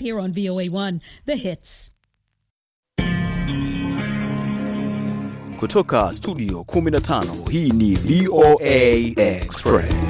Here on VOA1, The Hits. Kutoka studio 15 hii ni VOA Express.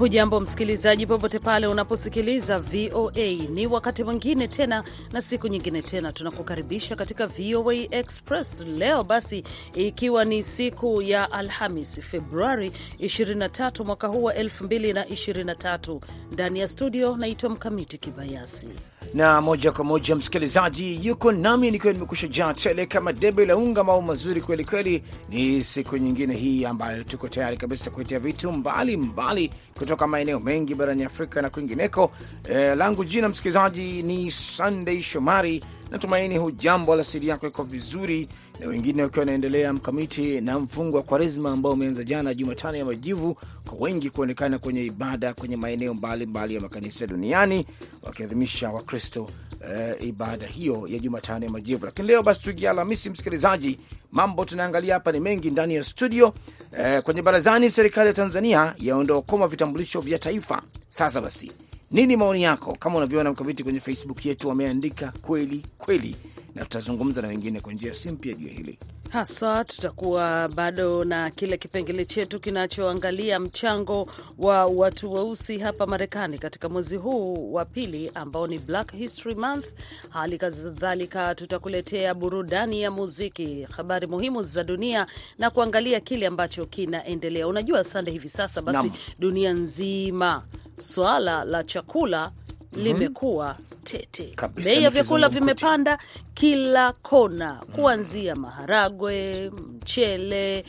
Hujambo msikilizaji, popote pale unaposikiliza VOA. Ni wakati mwingine tena na siku nyingine tena tunakukaribisha katika VOA Express leo, basi ikiwa ni siku ya Alhamis Februari 23 mwaka huu wa 2023. Ndani ya studio naitwa Mkamiti Kibayasi na moja kwa moja msikilizaji, yuko nami nikiwa nimekusha jaa tele kama debe la unga, mambo mazuri kweli kweli. Ni siku nyingine hii ambayo tuko tayari kabisa kuletea vitu mbalimbali kutoka maeneo mengi barani Afrika na kwingineko. E, langu jina msikilizaji ni Sunday Shomari. Natumaini hujambo, alasiri yako iko vizuri, na wengine wakiwa wanaendelea mkamiti na mfungo wa Kwaresma ambao umeanza jana Jumatano ya Majivu, kwa wengi kuonekana kwenye ibada kwenye maeneo mbalimbali ya makanisa duniani wakiadhimisha Wakristo eh, ibada hiyo ya Jumatano ya Majivu. Lakini leo basi tuingia Alhamisi, msikilizaji, mambo tunaangalia hapa ni mengi ndani ya studio. Eh, kwenye barazani, serikali ya Tanzania yaondoa koma vitambulisho vya taifa. Sasa basi nini maoni yako? Kama unavyoona Mkamiti kwenye Facebook yetu wameandika kweli kweli, na tutazungumza na wengine kwa njia ya simu pia juu ya hili haswa. Tutakuwa bado na kile kipengele chetu kinachoangalia mchango wa watu weusi hapa Marekani katika mwezi huu wa pili ambao ni Black History Month. Hali kadhalika tutakuletea burudani ya muziki, habari muhimu za dunia na kuangalia kile ambacho kinaendelea. Unajua Sande, hivi sasa basi Nam. dunia nzima swala la chakula limekuwa tete. Bei ya vyakula vimepanda kila kona, kuanzia maharagwe, mchele,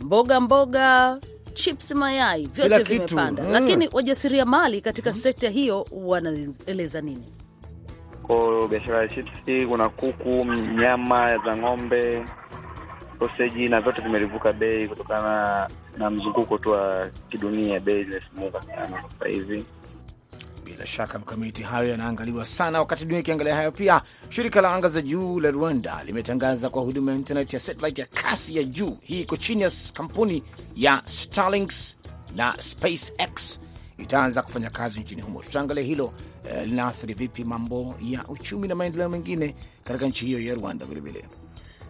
mboga mboga, chips, mayai, vyote vimepanda. Mm. Lakini wajasiriamali katika sekta hiyo wanaeleza nini? Kwa biashara ya chips, kuna kuku, nyama za ng'ombe, soseji na vyote vimelivuka bei kutokana na mzunguko tu wa kidunia. Bei zimefunguka sana sasa hivi. Bila shaka mkamiti, hayo yanaangaliwa sana wakati dunia ikiangalia hayo. Pia shirika la anga za juu la Rwanda limetangaza kwa huduma ya internet ya satellite ya kasi ya juu. Hii iko chini ya kampuni ya Starlink na SpaceX itaanza kufanya kazi nchini humo. Tutaangalia hilo eh, linaathiri vipi mambo ya uchumi na maendeleo mengine katika nchi hiyo ya Rwanda vilevile.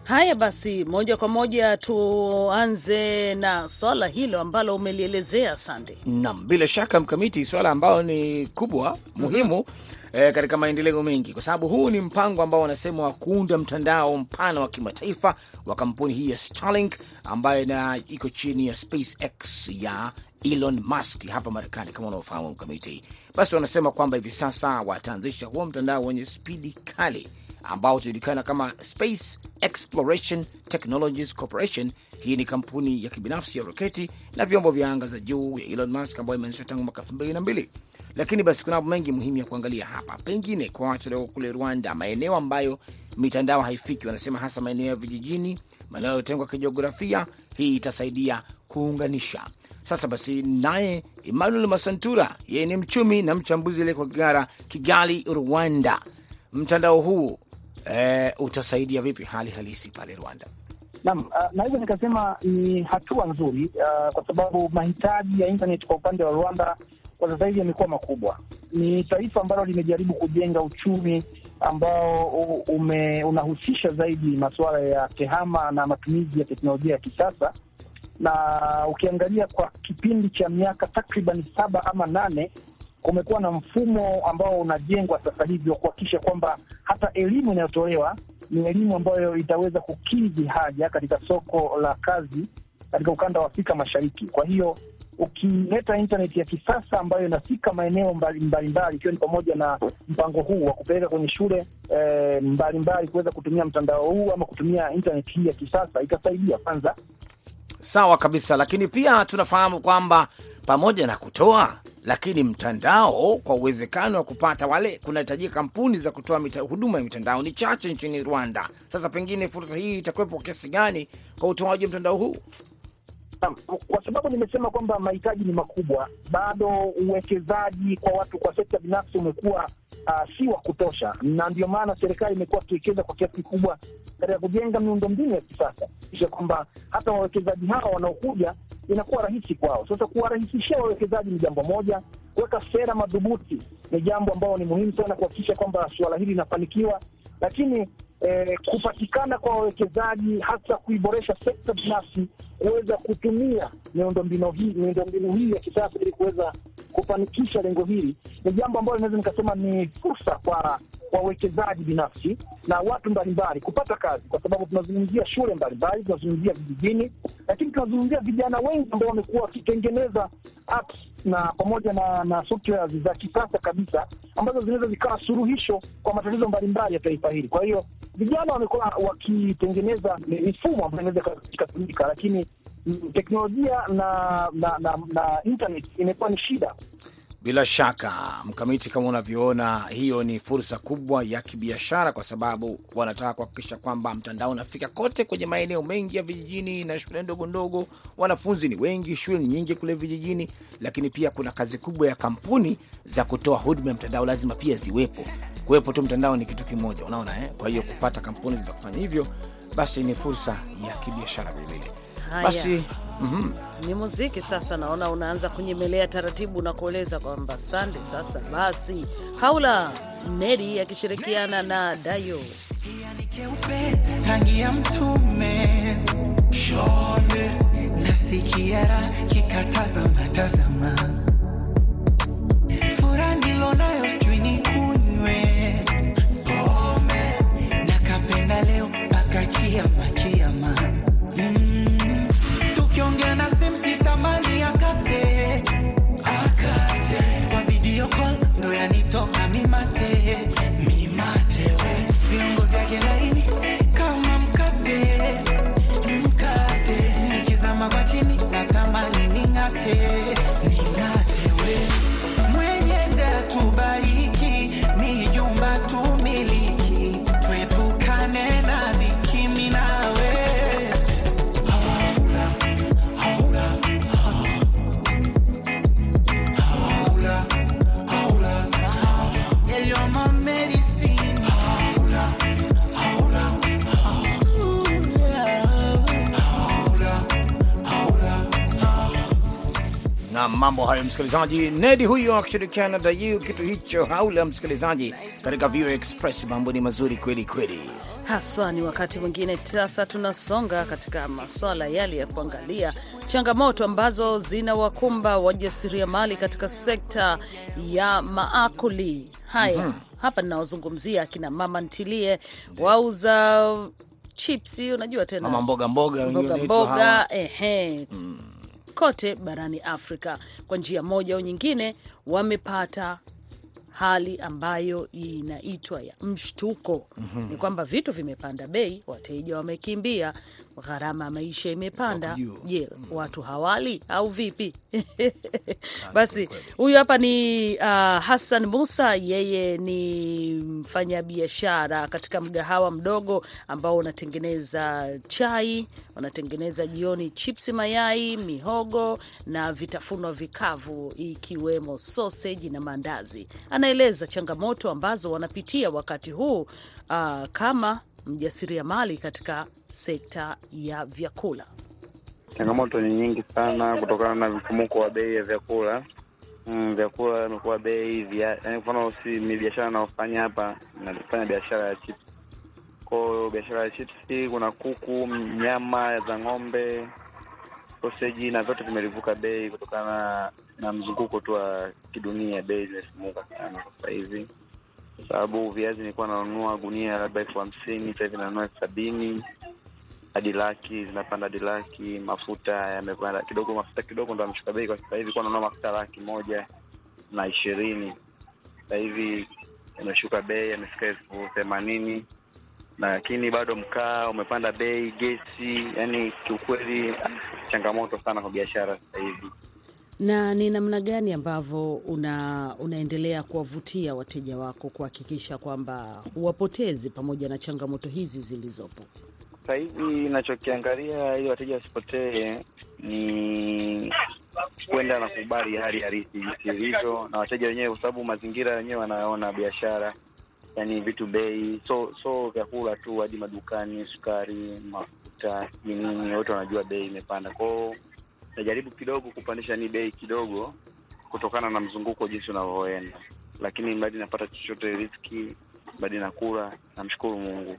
Haya basi, moja kwa moja tuanze na swala hilo ambalo umelielezea Sande. Naam, bila shaka mkamiti, swala ambalo ni kubwa muhimu E, katika maendeleo mengi, kwa sababu huu ni mpango ambao wanasema wa kuunda mtandao mpana wa kimataifa wa kampuni hii ya Starlink ambayo na iko chini ya SpaceX ya Elon Musk hapa Marekani, kama unaofahamu mkamiti. Basi wanasema kwamba hivi sasa wataanzisha huo mtandao wenye spidi kali ambao utajulikana kama Space Exploration Technologies Corporation. Hii ni kampuni ya kibinafsi ya roketi na vyombo vya anga za juu ya Elon Musk ambayo imeanzishwa tangu mwaka elfu mbili na mbili. Lakini basi kuna mambo mengi muhimu ya kuangalia hapa, pengine kwa watu walioko kule Rwanda, maeneo ambayo mitandao haifiki, wanasema hasa maeneo ya vijijini, maeneo yaliyotengwa kijiografia. Hii itasaidia kuunganisha. Sasa basi, naye Emmanuel Masantura, yeye ni mchumi na mchambuzi aliyeko Kigara, Kigali, Rwanda. Mtandao huu eh, utasaidia vipi hali halisi pale Rwanda? Naam, uh, naweza nikasema ni hatua nzuri uh, kwa sababu mahitaji ya internet kwa upande wa Rwanda kwa sasa hivi yamekuwa makubwa. Ni taifa ambalo limejaribu kujenga uchumi ambao ume, unahusisha zaidi masuala ya tehama na matumizi ya teknolojia ya kisasa, na ukiangalia kwa kipindi cha miaka takriban saba ama nane kumekuwa na mfumo ambao unajengwa sasa hivi wa kuhakikisha kwamba hata elimu inayotolewa ni elimu ambayo itaweza kukidhi haja katika soko la kazi katika ukanda wa Afrika Mashariki. Kwa hiyo ukileta intaneti ya kisasa ambayo inafika maeneo mbali- mbalimbali, ikiwa ni pamoja na mpango huu wa kupeleka kwenye shule e, mbalimbali kuweza kutumia mtandao huu ama kutumia intaneti hii ya kisasa, itasaidia kwanza Sawa kabisa, lakini pia tunafahamu kwamba pamoja na kutoa, lakini mtandao kwa uwezekano wa kupata wale, kunahitajika kampuni za kutoa mita, huduma ya mitandao ni chache nchini Rwanda. Sasa pengine fursa hii itakuwepo kiasi gani kwa utoaji wa mtandao huu? Kwa sababu nimesema kwamba mahitaji ni makubwa, bado uwekezaji kwa watu kwa sekta binafsi umekuwa uh, si wa kutosha, na ndio maana serikali imekuwa ikiwekeza kwa kiasi kikubwa katika kujenga miundombinu ya kisasa, kisha kwamba hata wawekezaji hawa wanaokuja inakuwa rahisi kwao. Sasa kuwarahisishia wawekezaji ni jambo moja, kuweka sera madhubuti ni jambo ambalo ni muhimu sana kuhakikisha kwamba suala hili linafanikiwa, lakini eh, kupatikana kwa wawekezaji hasa kuiboresha sekta binafsi kuweza kutumia miundombinu hii miundombinu hii ya kisasa ili kuweza kufanikisha lengo hili ni jambo ambalo linaweza nikasema ni fursa kwa wawekezaji binafsi na watu mbalimbali kupata kazi, kwa sababu tunazungumzia shule mbalimbali, tunazungumzia vijijini, lakini tunazungumzia vijana wengi ambao wamekuwa wakitengeneza apps na pamoja na, na software za kisasa kabisa ambazo zinaweza zikawa suluhisho kwa matatizo mbalimbali ya taifa hili. Kwa hiyo vijana wamekuwa wakitengeneza mifumo ambayo inaweza ikatumika, lakini teknolojia na na, na, na internet imekuwa ni shida. Bila shaka Mkamiti, kama unavyoona, hiyo ni fursa kubwa ya kibiashara, kwa sababu wanataka kuhakikisha kwamba mtandao unafika kote kwenye maeneo mengi ya vijijini na shule ndogo ndogo. Wanafunzi ni wengi, shule ni nyingi kule vijijini, lakini pia kuna kazi kubwa ya kampuni za kutoa huduma ya mtandao, lazima pia ziwepo. Kuwepo tu mtandao ni kitu kimoja, unaona eh? Kwa hiyo kupata kampuni za kufanya hivyo, basi ni fursa ya kibiashara vilevile. Haya. Mm -hmm. Ni muziki sasa, naona unaanza kunyemelea taratibu na kueleza kwamba sande. Sasa basi, Haula Nedi akishirikiana na Dayo Keupe rangi ya mtume shone nasikiara kikatazama tazama na mambo hayo, msikilizaji. Nedi huyo akishirikiana na Dayu, kitu hicho haula, msikilizaji, katika VOA Express. Mambo ni mazuri kweli kweli. haswa. Ni wakati mwingine sasa tunasonga katika maswala yale ya kuangalia changamoto ambazo zinawakumba wajasiriamali katika sekta ya maakuli. Haya, hapa ninaozungumzia akina mama ntilie, wauza chipsi, unajua tena Mama mboga mboga mboga, mboga mboga, ehe, kote barani Afrika. Kwa njia moja au nyingine wamepata hali ambayo inaitwa ya mshtuko. Ni kwamba vitu vimepanda bei, wateja wamekimbia, gharama ya maisha imepanda. je, yeah, Je, watu hawali au vipi? Basi huyu hapa ni uh, Hassan Musa, yeye ni mfanyabiashara katika mgahawa mdogo ambao unatengeneza chai, wanatengeneza jioni chipsi, mayai, mihogo na vitafunwa vikavu ikiwemo soseji na mandazi. Anaeleza changamoto ambazo wanapitia wakati huu uh, kama mjasiriamali katika sekta ya vyakula. Changamoto ni nyingi sana kutokana na mfumuko wa bei ya vyakula. Mm, vyakula imekuwa bei vya, yani mfano si mi biashara naofanya hapa, nafanya biashara ya chips. Kwao biashara ya chips, kuna kuku, nyama za ng'ombe, soseji na vyote vimelivuka bei kutokana na mzunguko tu wa kidunia. Bei zimefumuka sana sasa hivi, kwa sababu viazi nilikuwa nanunua gunia labda elfu hamsini sasa nanunua elfu sabini hadi laki zinapanda hadi laki. Mafuta yamepanda kidogo, mafuta kidogo ndo ameshuka bei kwa sasa. Kuwa nanunua mafuta laki moja na ishirini, sasa hivi yameshuka bei, yamefika elfu themanini lakini bado mkaa umepanda bei, gesi. Yani kiukweli, changamoto sana kwa biashara sasa hivi. Na ni namna gani ambavyo una, unaendelea kuwavutia wateja wako kuhakikisha kwamba huwapotezi pamoja na changamoto hizi zilizopo? Sahizi inachokiangalia ili wateja wasipotee ni kwenda na kubali hali halisi jinsi ilivyo, na wateja wenyewe, kwa sababu mazingira wenyewe wanaona biashara yani vitu bei, so so vyakula tu, hadi madukani, sukari, mafuta, sijui nini, wote wanajua bei imepanda. Kwao najaribu kidogo kupandisha ni bei kidogo, kutokana na mzunguko jinsi unavyoenda, lakini mradi napata chochote riziki, mradi nakula, namshukuru Mungu.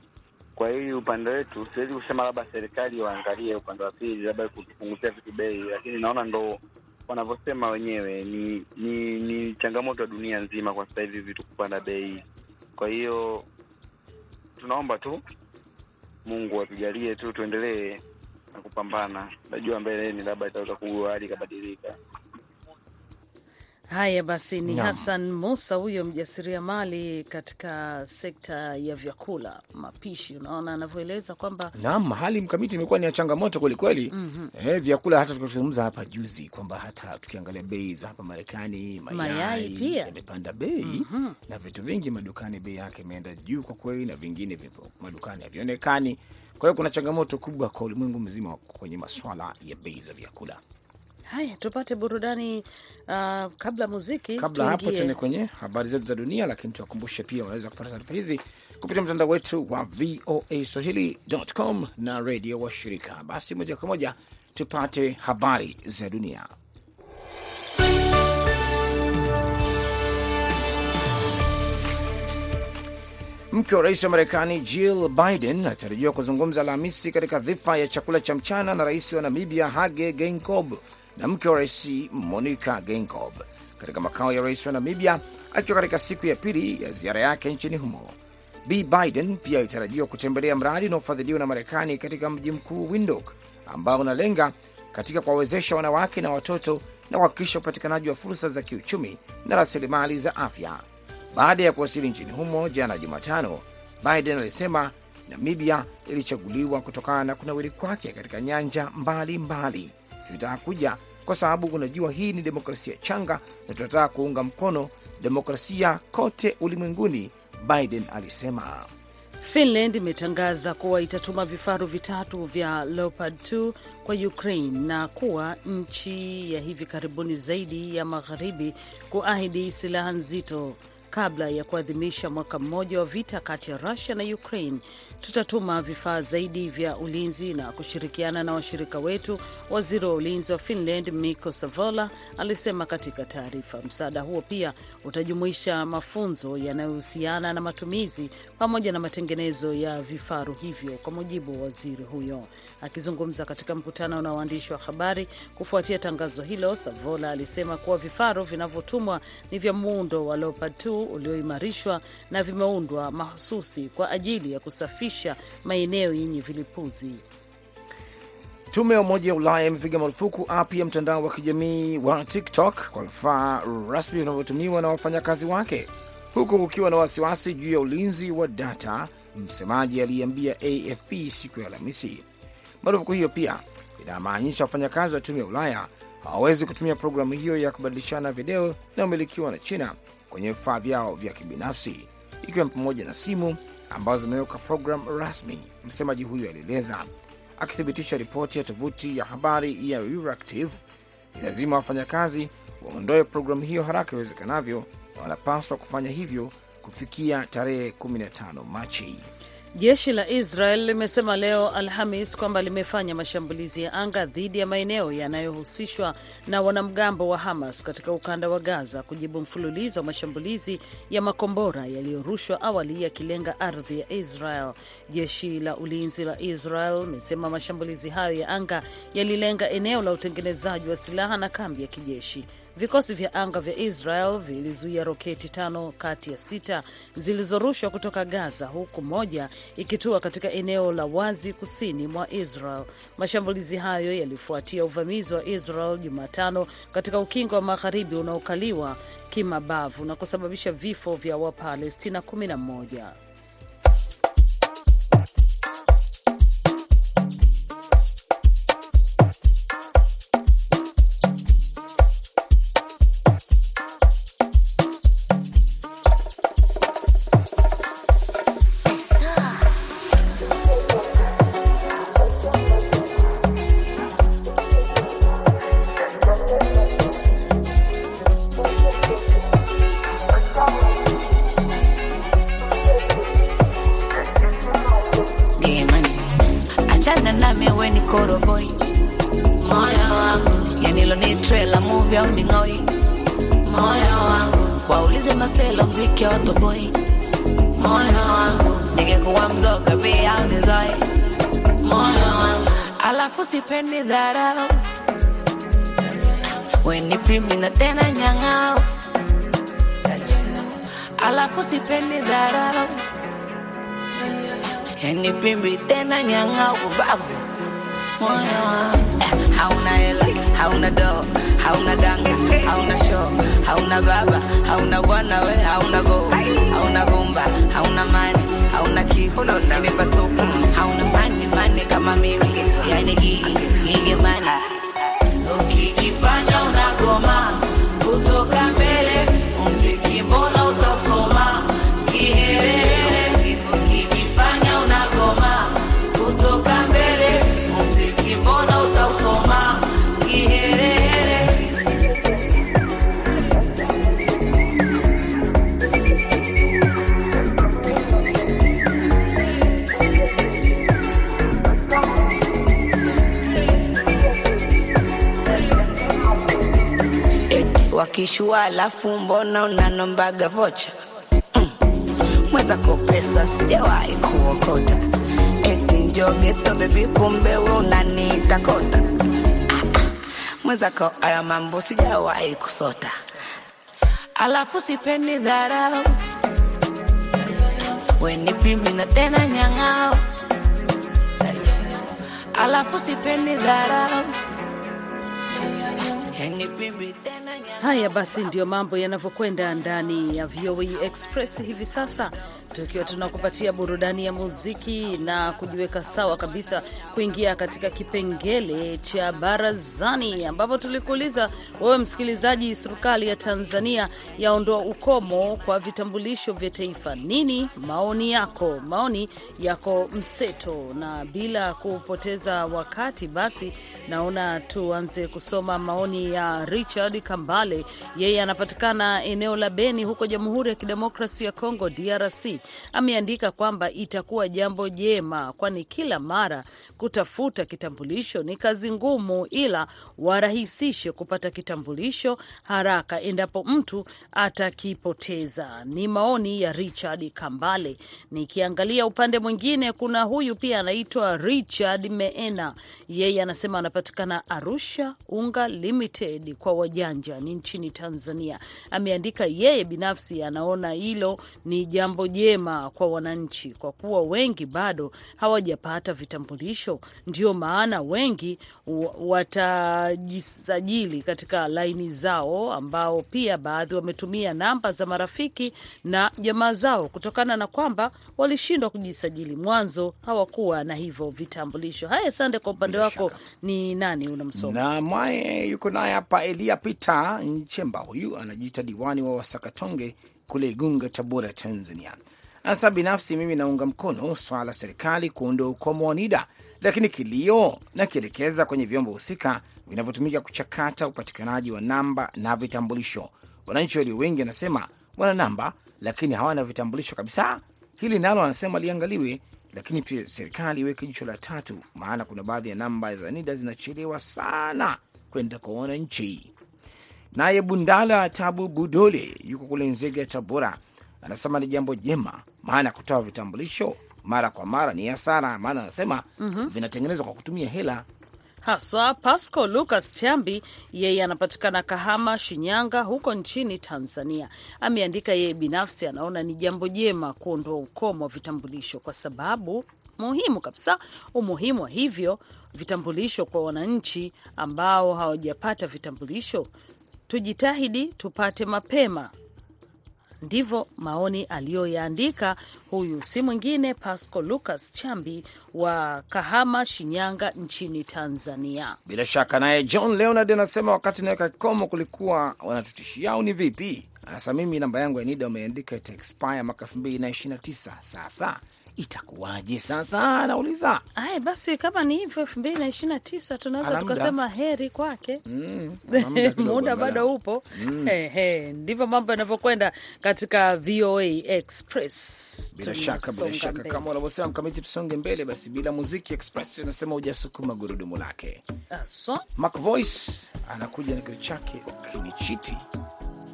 Kwa hiyo upande wetu siwezi kusema labda serikali waangalie upande wa pili, labda kutupunguzia vitu bei, lakini naona ndo wanavyosema wenyewe ni ni ni changamoto ya dunia nzima kwa sasa hivi vitu kupanda bei. Kwa hiyo tunaomba tu Mungu atujalie tu tuendelee na kupambana. Najua mbeleni labda itaweza kuwa hali ikabadilika. Haya basi, ni no. Hassan Musa huyo mjasiriamali katika sekta ya vyakula, mapishi. Unaona anavyoeleza kwamba Naam, hali mkamiti imekuwa ni ya changamoto kwelikweli. Eh, vyakula hata tukizungumza hapa juzi kwamba hata tukiangalia bei za hapa Marekani, mayai, pia. yamepanda bei na vitu vingi madukani bei yake imeenda juu kwa kweli, na vingine vipo madukani havionekani. Kwa hiyo kuna changamoto kubwa kwa ulimwengu mzima kwenye maswala ya bei za vyakula. Haya, tupate burudani uh, kabla muziki Kabla hapo tuende kwenye habari zetu za dunia, lakini tuwakumbushe pia wanaweza kupata taarifa hizi kupitia mtandao wetu wa VOA Swahili.com na redio wa shirika. Basi moja kwa moja tupate habari za dunia. Mke wa rais wa Marekani Jill Biden atarajiwa kuzungumza Alhamisi katika dhifa ya chakula cha mchana na rais wa Namibia Hage Geingob na mke wa rais Monica Geingob katika makao ya rais wa Namibia, akiwa katika siku ya pili ya ziara yake nchini humo. B Biden pia alitarajiwa kutembelea mradi unaofadhiliwa na Marekani katika mji mkuu Windhoek, ambao unalenga katika kuwawezesha wanawake na watoto na kuhakikisha upatikanaji wa fursa za kiuchumi na rasilimali za afya. Baada ya kuwasili nchini humo jana Jumatano, Biden alisema Namibia ilichaguliwa kutokana na kunawiri kwake katika nyanja mbalimbali. Tunataka kuja kwa sababu unajua hii ni demokrasia changa na tunataka kuunga mkono demokrasia kote ulimwenguni, Biden alisema. Finland imetangaza kuwa itatuma vifaru vitatu vya Leopard 2 kwa Ukraine na kuwa nchi ya hivi karibuni zaidi ya magharibi kuahidi silaha nzito kabla ya kuadhimisha mwaka mmoja wa vita kati ya Russia na Ukraine. Tutatuma vifaa zaidi vya ulinzi na kushirikiana na washirika wetu, waziri wa ulinzi wa Finland Mikko Savola alisema katika taarifa. Msaada huo pia utajumuisha mafunzo yanayohusiana na matumizi pamoja na matengenezo ya vifaru hivyo, kwa mujibu wa waziri huyo. Akizungumza katika mkutano na waandishi wa habari kufuatia tangazo hilo, Savola alisema kuwa vifaru vinavyotumwa ni vya muundo wa Leopard 2 ulioimarishwa na vimeundwa mahususi kwa ajili ya kusafisha maeneo yenye vilipuzi. Tume ya Umoja wa Ulaya imepiga marufuku app ya mtandao wa kijamii wa TikTok kwa vifaa rasmi vinavyotumiwa na wafanyakazi wake, huku kukiwa na wasiwasi juu ya ulinzi wa data. Msemaji aliyeambia AFP siku ya Alhamisi marufuku hiyo pia inamaanisha wafanyakazi wa tume ya Ulaya hawawezi kutumia programu hiyo ya kubadilishana video inayomilikiwa na China kwenye vifaa vyao vya kibinafsi, ikiwa ni pamoja na simu ambazo zimeweka programu rasmi. Msemaji huyo alieleza akithibitisha ripoti ya tovuti ya habari ya Euractiv. Ni lazima wafanyakazi waondoe programu hiyo haraka iwezekanavyo, na wanapaswa kufanya hivyo kufikia tarehe 15 Machi. Jeshi la Israel limesema leo Alhamis kwamba limefanya mashambulizi ya anga dhidi ya maeneo yanayohusishwa na wanamgambo wa Hamas katika ukanda wa Gaza kujibu mfululizo wa mashambulizi ya makombora yaliyorushwa awali yakilenga ardhi ya Israel. Jeshi la ulinzi la Israel limesema mashambulizi hayo ya anga yalilenga eneo la utengenezaji wa silaha na kambi ya kijeshi. Vikosi vya anga vya Israel vilizuia roketi tano kati ya sita zilizorushwa kutoka Gaza, huku moja ikitua katika eneo la wazi kusini mwa Israel. Mashambulizi hayo yalifuatia uvamizi wa Israel Jumatano katika ukingo wa magharibi unaokaliwa kimabavu na kusababisha vifo vya Wapalestina 11. Ni trela movie au ni ngoi? Moyo wangu waulize maselo mziki wa toboi moyo wangu ningekuwa mzoga pia au nizoi moyo wangu alafu sipendi dharau. Weni pimi na tena nyang'ao. Alafu sipendi dharau. Yani pimbi tena nyang'ao ubavu. Moyo wangu hauna hela hauna do hauna danga hauna show hauna baba hauna bwana we hauna go hauna gumba hauna mani hauna kifo ni patupu hauna mani mani kama mimi. Yani gigi gigi mani wakishua alafu mbona unanombaga vocha? Mm. pesa sijawahi kuokota. Eti njogeto bebi kumbe we unaniita kota. Ah. mwenzako aya mambo sijawahi kusota. Alafu sipendi dharau. Weni pimbi na tena nyang'ao. Alafu sipendi dharau. Yani pimbi tena Haya basi, ndiyo mambo yanavyokwenda ndani ya VOA Express hivi sasa, tukiwa tunakupatia burudani ya muziki na kujiweka sawa kabisa kuingia katika kipengele cha barazani, ambapo tulikuuliza wewe msikilizaji, serikali ya Tanzania yaondoa ukomo kwa vitambulisho vya taifa. Nini maoni yako? Maoni yako mseto, na bila kupoteza wakati, basi naona tuanze kusoma maoni ya Richard Kambale. Yeye anapatikana eneo la Beni huko Jamhuri ya Kidemokrasi ya Kongo, DRC. Ameandika kwamba itakuwa jambo jema, kwani kila mara kutafuta kitambulisho ni kazi ngumu, ila warahisishe kupata kitambulisho haraka endapo mtu atakipoteza. Ni maoni ya Richard Kambale. Nikiangalia upande mwingine, kuna huyu pia anaitwa Richard Meena. Yeye anasema anapatikana Arusha Unga Limited kwa wajanja ni nchini Tanzania. Ameandika yeye binafsi anaona hilo ni jambo jema kwa wananchi, kwa kuwa wengi bado hawajapata vitambulisho. Ndio maana wengi watajisajili katika laini zao, ambao pia baadhi wametumia namba za marafiki na jamaa zao, kutokana na kwamba walishindwa kujisajili mwanzo, hawakuwa na hivyo vitambulisho. Haya, sande. Kwa upande wako ni nani unamsoma? na mwaye yuko naye hapa Elia Pita Nchemba, huyu anajiita diwani wa Wasakatonge kule Igunga, Tabora, Tanzania. Sasa binafsi mimi naunga mkono swala la serikali kuondoa ukomo wa NIDA, lakini kilio nakielekeza kwenye vyombo husika vinavyotumika kuchakata upatikanaji wa namba na vitambulisho. Wananchi walio wengi wanasema wana namba lakini hawana vitambulisho kabisa. Hili nalo anasema liangaliwe, lakini pia serikali iweke jicho la tatu, maana kuna baadhi ya namba za NIDA zinachelewa sana kwenda kwa wananchi. Naye Bundala Tabu Budole yuko kule Nzega, Tabora, anasema ni jambo jema, maana kutoa vitambulisho mara kwa mara ni hasara, maana anasema vinatengenezwa kwa kutumia hela. haswa. Pasco Lucas Chambi yeye anapatikana Kahama, Shinyanga, huko nchini Tanzania. Ameandika yeye binafsi anaona ni jambo jema kuondoa ukomo wa vitambulisho kwa sababu muhimu kabisa, umuhimu wa hivyo vitambulisho kwa wananchi ambao hawajapata vitambulisho, tujitahidi tupate mapema. Ndivyo maoni aliyoyaandika huyu, si mwingine Pasco Lucas Chambi wa Kahama, Shinyanga nchini Tanzania. Bila shaka naye John Leonard anasema wakati naweka kikomo kulikuwa wanatutishia au ni vipi? Anasema mimi namba yangu ya NIDA wameandika itaexpire mwaka elfu mbili na ishirini na tisa. Sasa itakuwaje sasa? Anauliza. Aya, basi kama ni hivyo elfu mbili na ishirini na tisa tunaweza tukasema heri kwake. Mm, muda bado upo. Mm. bado upo. Ndivyo mambo yanavyokwenda katika VOA Express. Bila shaka, bila shaka, kama unavyosema Mkamiti, tusonge mbele basi. Bila muziki Express unasema hujasukuma gurudumu lake. Aswa. Mac Voice anakuja na kitu chake kinichiti.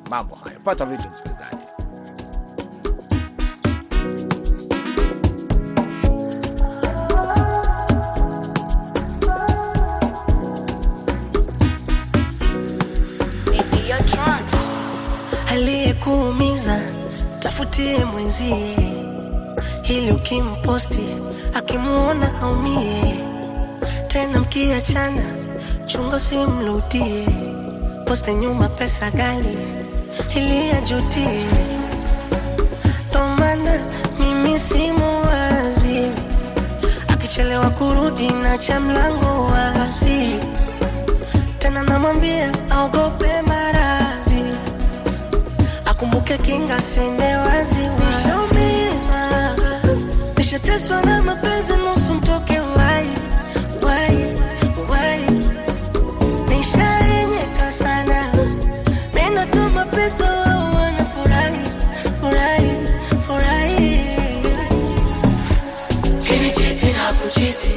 Mambo hayo pata vitu msikilizaji. Aliyekuumiza tafutie mwenzie, ili ukimposti akimwona aumie. Tena mkiachana, chunga simrudie, poste nyuma pesa gali ili ajutie. Ndo maana mimi simuwazi, akichelewa kurudi na cha mlango wazi, tena namwambia aogope akumbuke kinga sine wazi nishaumizwa nishateswa na mapenzi nusu mtoke wai wai wai. Nishaenyeka sana. Minatuma pesa wao wanafurahi furahi furahi. Kinichiti na kuchiti,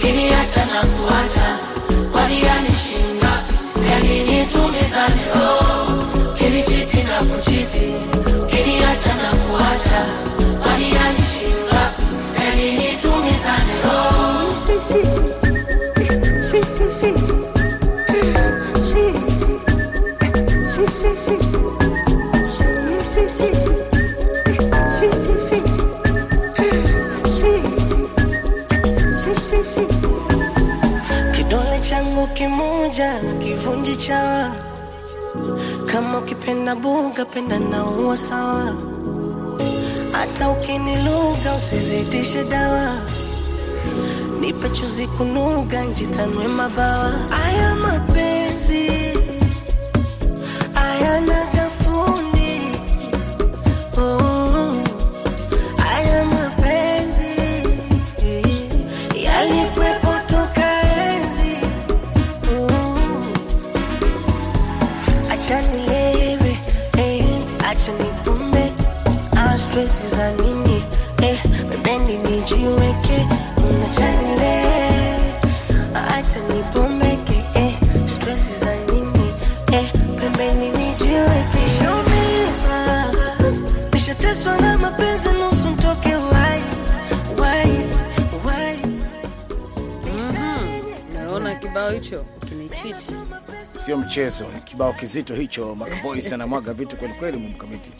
kiniacha na kuacha, kwani yanishinda? Yani nitumizane roho. Kuchiti, kiniacha na kuacha, kwani yanishinda? Yani roho. Si, si, si. Si, si, si, si. Si, si. Si, si, si, si. Si, si, si, si. Si, si, si, si. Si, si. Si, si, si. Kidole changu kimoja kivunji chawa, kama ukipenda buga penda na uwa sawa, hata ukiniluga usizidishe dawa. Nipe chuzi kunuga njitanwe mabawa. Aya mapenzi ayana stress za nini? Eh, pembeni nijiweke. Acha acha nipombeke eh, stress za nini? Eh, pembeni nijiweke. Nishaumizwa nishateswa na mapenzi nusu mtoke wai wai wai Naona kibao hicho ukinichiti Sio mchezo, ni kibao kizito hicho. Mac Voice anamwaga vitu kwelikweli, kweli, Mkamiti.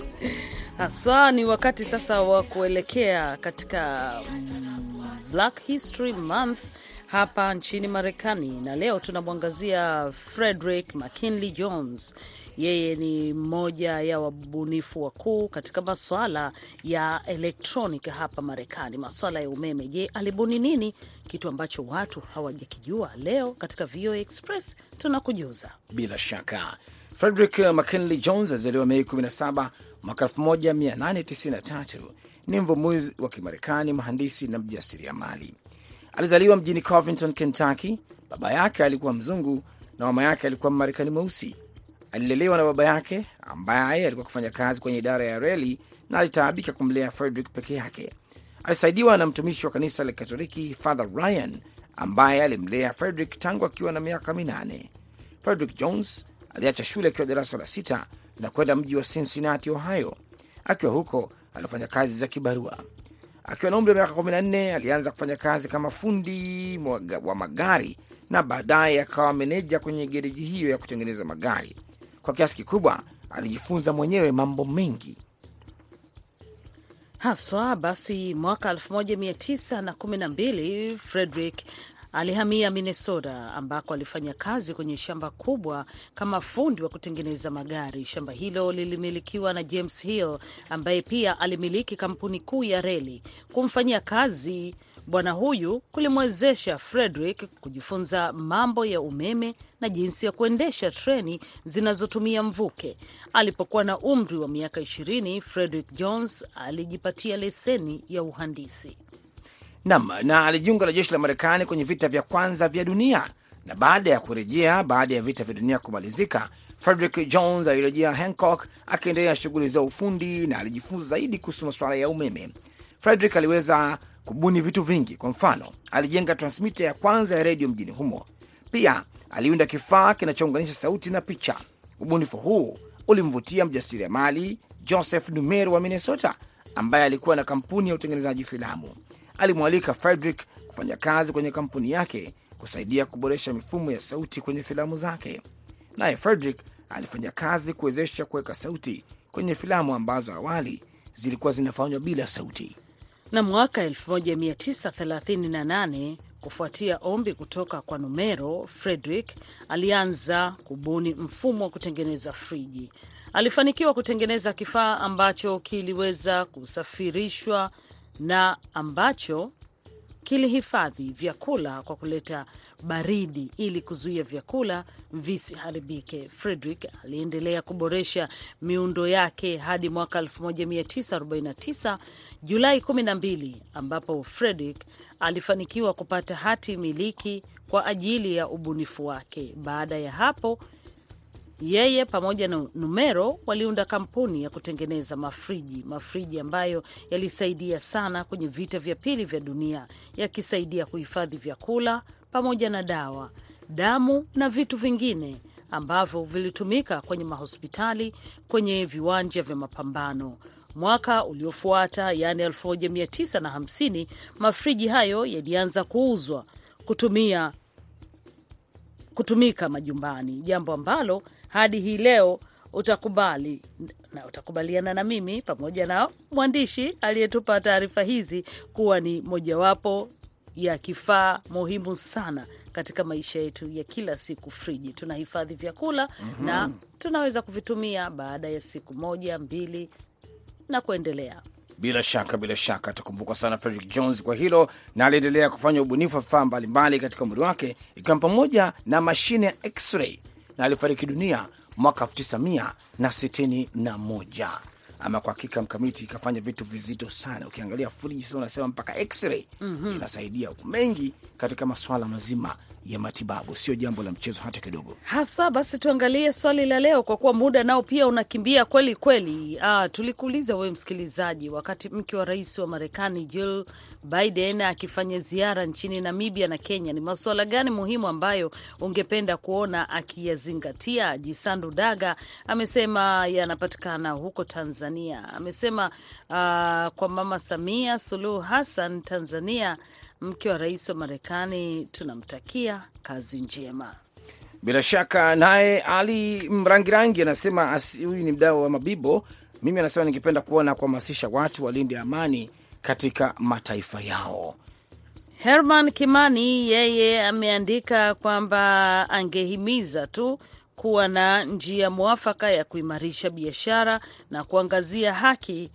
Haswa. Ni wakati sasa wa kuelekea katika mm, Black History Month hapa nchini Marekani, na leo tunamwangazia Frederick McKinley Jones. Yeye ni mmoja ya wabunifu wakuu katika maswala ya electronic hapa Marekani, maswala ya umeme. Je, alibuni nini? Kitu ambacho watu hawajakijua. Leo katika VOA Express tunakujuza. Bila shaka Frederick McKinley Jones alizaliwa Mei 17 mwaka 1893. Ni mvumbuzi wa Kimarekani, mhandisi na mjasiriamali. Alizaliwa mjini Covington, Kentucky. Baba yake alikuwa mzungu na mama yake alikuwa Mmarekani mweusi. Alilelewa na baba yake ambaye alikuwa akifanya kazi kwenye idara ya reli na alitaabika kumlea Frederick peke yake. Alisaidiwa na mtumishi wa kanisa la Katoliki Father Ryan ambaye alimlea Frederick tangu akiwa na miaka minane. Frederick Jones aliacha shule akiwa darasa la sita na kwenda mji wa Cincinnati, Ohio. Akiwa huko alifanya kazi za kibarua. Akiwa na umri wa miaka 14 alianza kufanya kazi kama fundi wa magari na baadaye akawa meneja kwenye gereji hiyo ya kutengeneza magari. Kwa kiasi kikubwa alijifunza mwenyewe mambo mengi. haswa. Basi mwaka 1912 Frederick alihamia Minnesota ambako alifanya kazi kwenye shamba kubwa kama fundi wa kutengeneza magari. Shamba hilo lilimilikiwa na James Hill ambaye pia alimiliki kampuni kuu ya reli. Kumfanyia kazi Bwana huyu kulimwezesha Frederick kujifunza mambo ya umeme na jinsi ya kuendesha treni zinazotumia mvuke. Alipokuwa na umri wa miaka 20, Frederick Jones alijipatia leseni ya uhandisi. Nam na alijiunga na jeshi la Marekani kwenye vita vya kwanza vya dunia, na baada ya kurejea baada ya vita vya dunia kumalizika, Frederick Jones alirejea Hancock akiendelea shughuli za ufundi na alijifunza zaidi kuhusu masuala ya umeme. Frederick aliweza kubuni vitu vingi. Kwa mfano, alijenga transmita ya kwanza ya redio mjini humo. Pia aliunda kifaa kinachounganisha sauti na picha. Ubunifu huu ulimvutia mjasiriamali Joseph Numer wa Minnesota, ambaye alikuwa na kampuni ya utengenezaji filamu. Alimwalika Frederick kufanya kazi kwenye kampuni yake kusaidia kuboresha mifumo ya sauti kwenye filamu zake. Naye Frederick alifanya kazi kuwezesha kuweka sauti kwenye filamu ambazo awali zilikuwa zinafanywa bila sauti. Na mwaka 1938 kufuatia ombi kutoka kwa Numero, Frederick alianza kubuni mfumo wa kutengeneza friji. Alifanikiwa kutengeneza kifaa ambacho kiliweza kusafirishwa na ambacho kilihifadhi vyakula kwa kuleta baridi ili kuzuia vyakula visiharibike. Frederick aliendelea kuboresha miundo yake hadi mwaka 1949 Julai 12, ambapo Frederick alifanikiwa kupata hati miliki kwa ajili ya ubunifu wake. Baada ya hapo yeye pamoja na Numero waliunda kampuni ya kutengeneza mafriji, mafriji ambayo yalisaidia sana kwenye vita vya pili vya dunia, yakisaidia kuhifadhi vyakula pamoja na dawa, damu na vitu vingine ambavyo vilitumika kwenye mahospitali, kwenye viwanja vya mapambano. Mwaka uliofuata, yaani 1950, mafriji hayo yalianza kuuzwa kutumia kutumika majumbani, jambo ambalo hadi hii leo utakubali na utakubaliana na mimi pamoja na mwandishi aliyetupa taarifa hizi kuwa ni mojawapo ya kifaa muhimu sana katika maisha yetu ya kila siku. Friji tunahifadhi vyakula mm -hmm. na tunaweza kuvitumia baada ya siku moja mbili na kuendelea. Bila shaka, bila shaka atakumbukwa sana Frederick Jones kwa hilo, na aliendelea kufanya ubunifu wa vifaa mbalimbali katika umri wake, ikiwa pamoja na mashine ya x-ray, na alifariki dunia mwaka 1961. Ama kwa hakika mkamiti ikafanya vitu vizito sana. Ukiangalia friji sasa, unasema mpaka x-ray mm -hmm. inasaidia mengi katika masuala mazima ya matibabu, sio jambo la mchezo hata kidogo, hasa. Basi tuangalie swali la leo, kwa kuwa muda nao pia unakimbia kweli kweli. Ah, tulikuuliza wewe msikilizaji, wakati mke wa rais wa Marekani Jill Biden akifanya ziara nchini Namibia na Kenya, ni masuala gani muhimu ambayo ungependa kuona akiyazingatia? Jisandu Daga amesema yanapatikana huko Tanzania. Amesema uh, kwa Mama Samia Suluhu Hassan Tanzania mke wa rais wa Marekani tunamtakia kazi njema. Bila shaka. Naye Ali Mrangirangi anasema huyu ni mdau wa Mabibo. Mimi anasema ningependa kuona kuhamasisha watu walinde amani katika mataifa yao. Herman Kimani yeye ameandika kwamba angehimiza tu kuwa na njia mwafaka ya kuimarisha biashara na kuangazia haki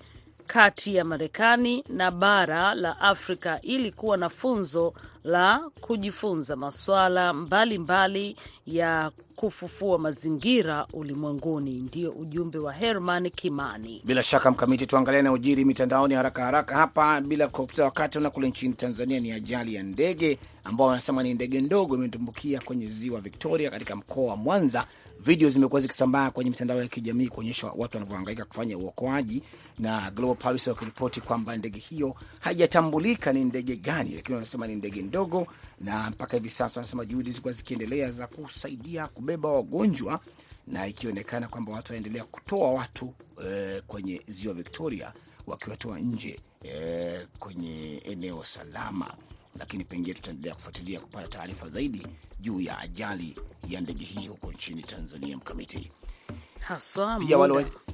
kati ya Marekani na bara la Afrika ili kuwa na funzo la kujifunza masuala mbalimbali ya kufufua mazingira ulimwenguni. Ndio ujumbe wa Herman Kimani. Bila shaka Mkamiti, tuangalie na ujiri mitandaoni haraka haraka hapa bila kupoteza wakati. Na kule nchini Tanzania ni ajali ya ndege ambao wanasema ni ndege ndogo imetumbukia kwenye ziwa Victoria katika mkoa wa Mwanza. Video zimekuwa zikisambaa kwenye mitandao ya kijamii kuonyesha watu wanavyohangaika kufanya uokoaji, na Global Police wakiripoti kwamba ndege hiyo haijatambulika ni ndege gani, lakini wanasema ni ndege ndogo, na mpaka hivi sasa wanasema juhudi zilikuwa zikiendelea za kusaidia kubeba wagonjwa, na ikionekana kwamba watu wanaendelea kutoa watu e, kwenye ziwa Victoria wakiwatoa nje e, kwenye eneo salama lakini pengine tutaendelea kufuatilia kupata taarifa zaidi juu ya ajali ya ndege hii huko nchini Tanzania. Mkamiti haswa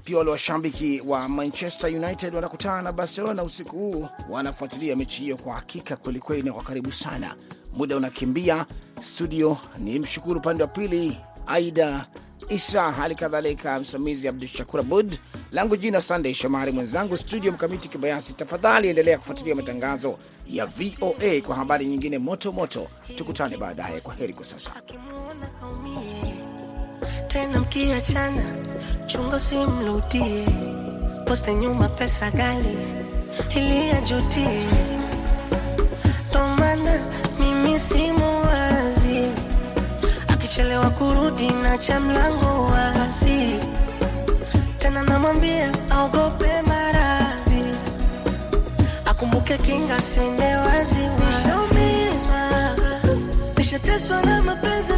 pia wale washabiki wa Manchester United wanakutana na Barcelona usiku huu, wanafuatilia mechi hiyo kwa hakika kwelikweli na kwa karibu sana. Muda unakimbia studio, ni mshukuru upande wa pili Aida Isa, hali kadhalika msimamizi Abdu Shakur Abud, langu jina Sunday Shomari, mwenzangu studio Mkamiti Kibayasi. Tafadhali endelea kufuatilia matangazo ya VOA kwa habari nyingine moto moto. Tukutane baadaye. Kwa heri kwa sasa. tena mkiachana chungo simrudie poste nyuma pesa gali ili ajutie tomana mimi simuwazi akichelewa kurudi na cha mlango wazi tena namwambia aogope maradhi. Akumbuke kinga wazi nishaumizwa nishateswa na mapenzi